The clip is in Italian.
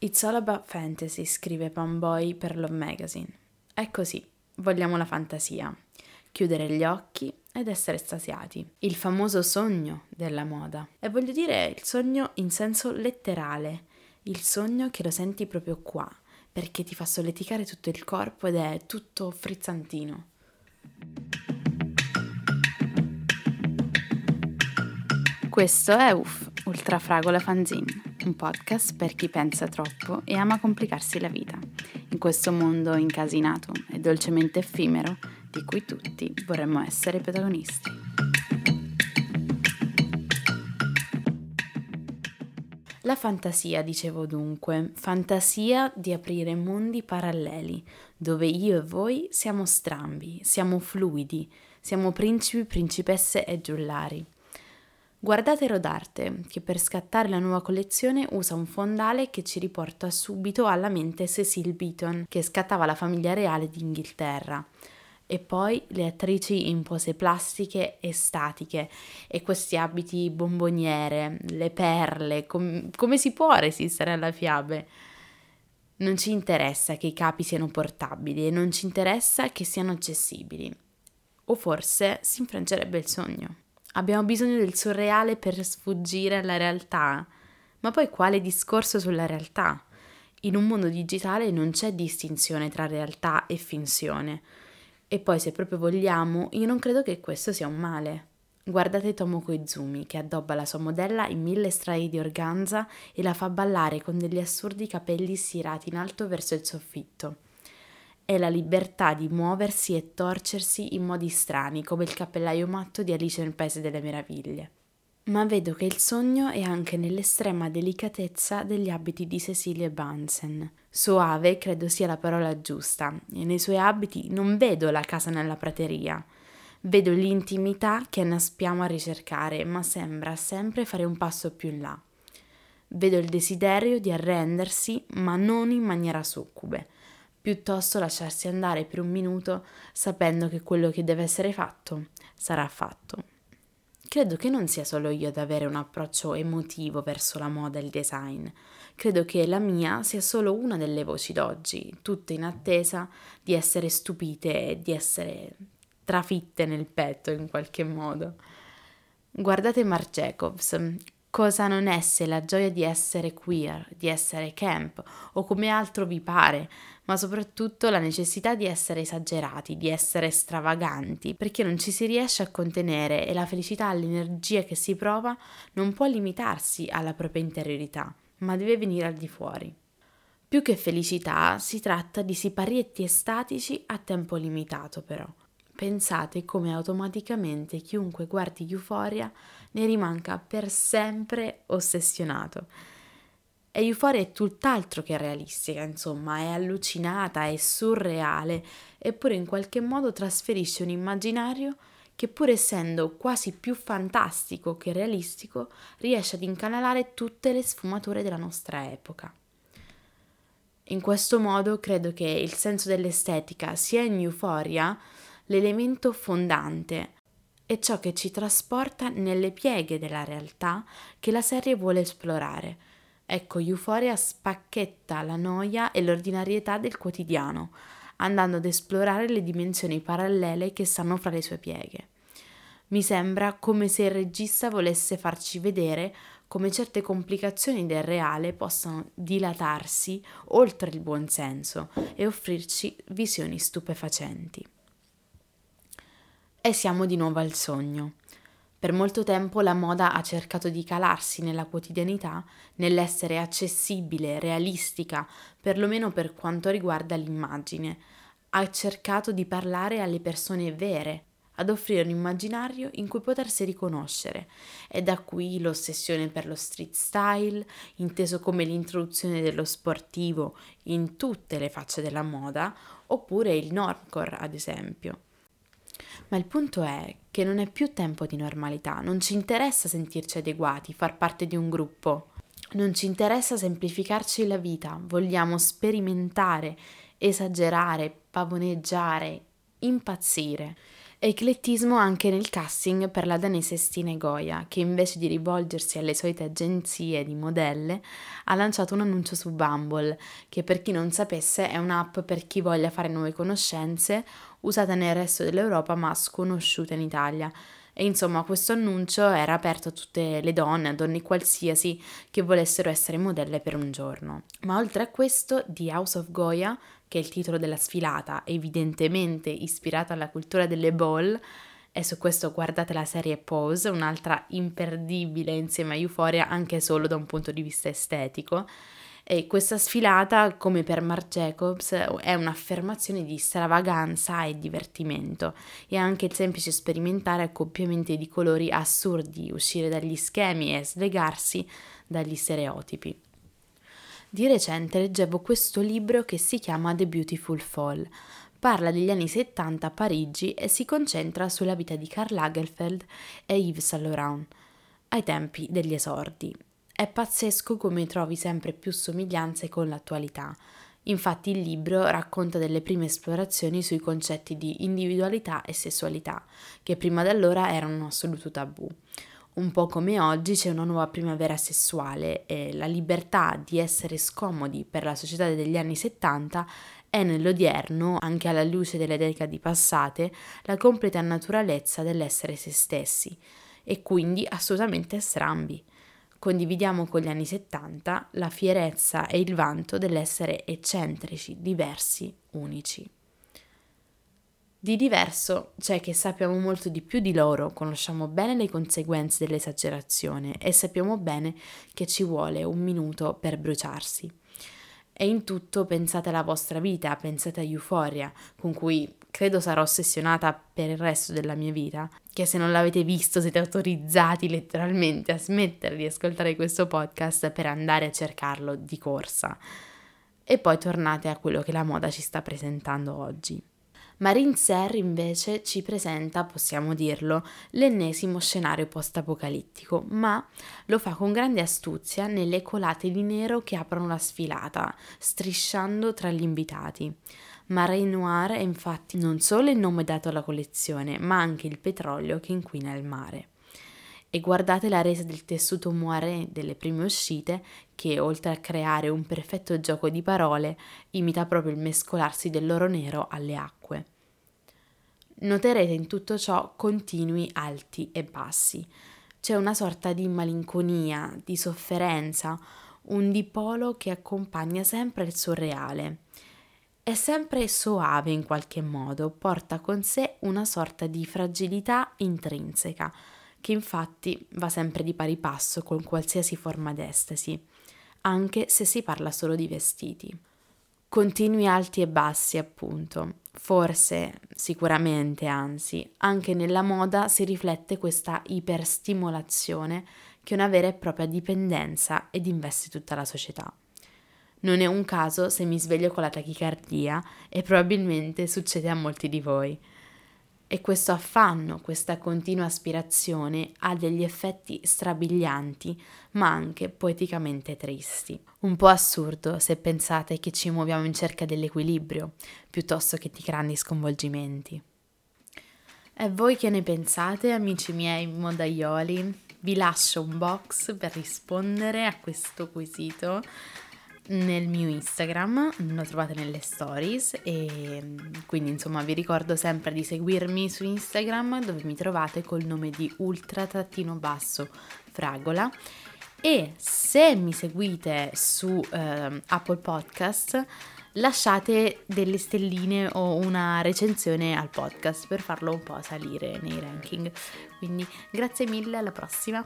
It's all about fantasy, scrive Panboy per Love Magazine. È così, vogliamo la fantasia, chiudere gli occhi ed essere stasiati. Il famoso sogno della moda. E voglio dire il sogno in senso letterale, il sogno che lo senti proprio qua, perché ti fa solleticare tutto il corpo ed è tutto frizzantino. Questo è UF, Ultrafragola Fanzine un podcast per chi pensa troppo e ama complicarsi la vita, in questo mondo incasinato e dolcemente effimero di cui tutti vorremmo essere protagonisti. La fantasia, dicevo dunque, fantasia di aprire mondi paralleli, dove io e voi siamo strambi, siamo fluidi, siamo principi, principesse e giullari. Guardate Rodarte, che per scattare la nuova collezione usa un fondale che ci riporta subito alla mente Cecil Beaton, che scattava la famiglia reale d'Inghilterra. E poi le attrici in pose plastiche e statiche, e questi abiti bomboniere, le perle, com- come si può resistere alla fiabe? Non ci interessa che i capi siano portabili e non ci interessa che siano accessibili. O forse si infrangerebbe il sogno. Abbiamo bisogno del surreale per sfuggire alla realtà. Ma poi quale discorso sulla realtà? In un mondo digitale non c'è distinzione tra realtà e finzione. E poi, se proprio vogliamo, io non credo che questo sia un male. Guardate Tomoko Izumi, che addobba la sua modella in mille strati di organza e la fa ballare con degli assurdi capelli stirati in alto verso il soffitto è la libertà di muoversi e torcersi in modi strani, come il cappellaio matto di Alice nel Paese delle Meraviglie. Ma vedo che il sogno è anche nell'estrema delicatezza degli abiti di Cecilia Bunsen. Soave credo sia la parola giusta, e nei suoi abiti non vedo la casa nella prateria. Vedo l'intimità che naspiamo a ricercare, ma sembra sempre fare un passo più in là. Vedo il desiderio di arrendersi, ma non in maniera succube piuttosto lasciarsi andare per un minuto sapendo che quello che deve essere fatto sarà fatto. Credo che non sia solo io ad avere un approccio emotivo verso la moda e il design. Credo che la mia sia solo una delle voci d'oggi, tutte in attesa di essere stupite e di essere trafitte nel petto in qualche modo. Guardate Marc Jacobs, cosa non è se la gioia di essere queer, di essere camp o come altro vi pare, ma soprattutto la necessità di essere esagerati, di essere stravaganti, perché non ci si riesce a contenere e la felicità, l'energia che si prova non può limitarsi alla propria interiorità, ma deve venire al di fuori. Più che felicità si tratta di siparietti estatici a tempo limitato però. Pensate come automaticamente chiunque guardi Euphoria ne rimanca per sempre ossessionato. E Euphoria è tutt'altro che realistica, insomma, è allucinata, è surreale, eppure in qualche modo trasferisce un immaginario che pur essendo quasi più fantastico che realistico, riesce ad incanalare tutte le sfumature della nostra epoca. In questo modo credo che il senso dell'estetica sia in Euphoria l'elemento fondante è ciò che ci trasporta nelle pieghe della realtà che la serie vuole esplorare. Ecco, Euphoria spacchetta la noia e l'ordinarietà del quotidiano, andando ad esplorare le dimensioni parallele che stanno fra le sue pieghe. Mi sembra come se il regista volesse farci vedere come certe complicazioni del reale possano dilatarsi oltre il buonsenso e offrirci visioni stupefacenti. E siamo di nuovo al sogno. Per molto tempo la moda ha cercato di calarsi nella quotidianità, nell'essere accessibile, realistica, perlomeno per quanto riguarda l'immagine. Ha cercato di parlare alle persone vere, ad offrire un immaginario in cui potersi riconoscere. E da qui l'ossessione per lo street style, inteso come l'introduzione dello sportivo in tutte le facce della moda, oppure il normcore, ad esempio. Ma il punto è che non è più tempo di normalità, non ci interessa sentirci adeguati, far parte di un gruppo, non ci interessa semplificarci la vita, vogliamo sperimentare, esagerare, pavoneggiare, impazzire. Eclettismo anche nel casting per la danese Stine Goya, che invece di rivolgersi alle solite agenzie di modelle, ha lanciato un annuncio su Bumble, che per chi non sapesse è un'app per chi voglia fare nuove conoscenze, usata nel resto dell'Europa ma sconosciuta in Italia. E insomma, questo annuncio era aperto a tutte le donne, a donne qualsiasi che volessero essere modelle per un giorno. Ma oltre a questo, The House of Goya che è il titolo della sfilata, evidentemente ispirata alla cultura delle ball, e su questo guardate la serie Pose, un'altra imperdibile insieme a Euphoria anche solo da un punto di vista estetico. E questa sfilata, come per Marc Jacobs, è un'affermazione di stravaganza e divertimento e anche il semplice sperimentare accoppiamenti di colori assurdi, uscire dagli schemi e slegarsi dagli stereotipi. Di recente leggevo questo libro che si chiama The Beautiful Fall. Parla degli anni 70 a Parigi e si concentra sulla vita di Karl Lagerfeld e Yves Saint Laurent ai tempi degli esordi. È pazzesco come trovi sempre più somiglianze con l'attualità. Infatti il libro racconta delle prime esplorazioni sui concetti di individualità e sessualità, che prima di allora erano un assoluto tabù un po' come oggi c'è una nuova primavera sessuale e la libertà di essere scomodi per la società degli anni 70 è nell'odierno, anche alla luce delle decadi passate, la completa naturalezza dell'essere se stessi e quindi assolutamente strambi. Condividiamo con gli anni 70 la fierezza e il vanto dell'essere eccentrici, diversi, unici. Di diverso c'è che sappiamo molto di più di loro, conosciamo bene le conseguenze dell'esagerazione e sappiamo bene che ci vuole un minuto per bruciarsi. E in tutto pensate alla vostra vita, pensate a Euphoria, con cui credo sarò ossessionata per il resto della mia vita, che se non l'avete visto siete autorizzati letteralmente a smettere di ascoltare questo podcast per andare a cercarlo di corsa. E poi tornate a quello che la moda ci sta presentando oggi. Marine Serre invece ci presenta, possiamo dirlo, l'ennesimo scenario post-apocalittico, ma lo fa con grande astuzia nelle colate di nero che aprono la sfilata, strisciando tra gli invitati. Marine Noir è infatti non solo il nome dato alla collezione, ma anche il petrolio che inquina il mare e guardate la resa del tessuto moiré delle prime uscite che, oltre a creare un perfetto gioco di parole, imita proprio il mescolarsi dell'oro nero alle acque. Noterete in tutto ciò continui alti e bassi. C'è una sorta di malinconia, di sofferenza, un dipolo che accompagna sempre il surreale. È sempre soave in qualche modo, porta con sé una sorta di fragilità intrinseca, che infatti va sempre di pari passo con qualsiasi forma d'estasi, anche se si parla solo di vestiti. Continui alti e bassi, appunto. Forse, sicuramente, anzi, anche nella moda si riflette questa iperstimolazione che è una vera e propria dipendenza ed investe tutta la società. Non è un caso se mi sveglio con la tachicardia e probabilmente succede a molti di voi. E questo affanno, questa continua aspirazione ha degli effetti strabilianti, ma anche poeticamente tristi. Un po' assurdo se pensate che ci muoviamo in cerca dell'equilibrio, piuttosto che di grandi sconvolgimenti. E voi che ne pensate, amici miei modaioli? Vi lascio un box per rispondere a questo quesito nel mio Instagram, lo trovate nelle stories e quindi insomma vi ricordo sempre di seguirmi su Instagram dove mi trovate col nome di ultra-basso fragola e se mi seguite su eh, Apple Podcast lasciate delle stelline o una recensione al podcast per farlo un po' salire nei ranking. Quindi grazie mille, alla prossima.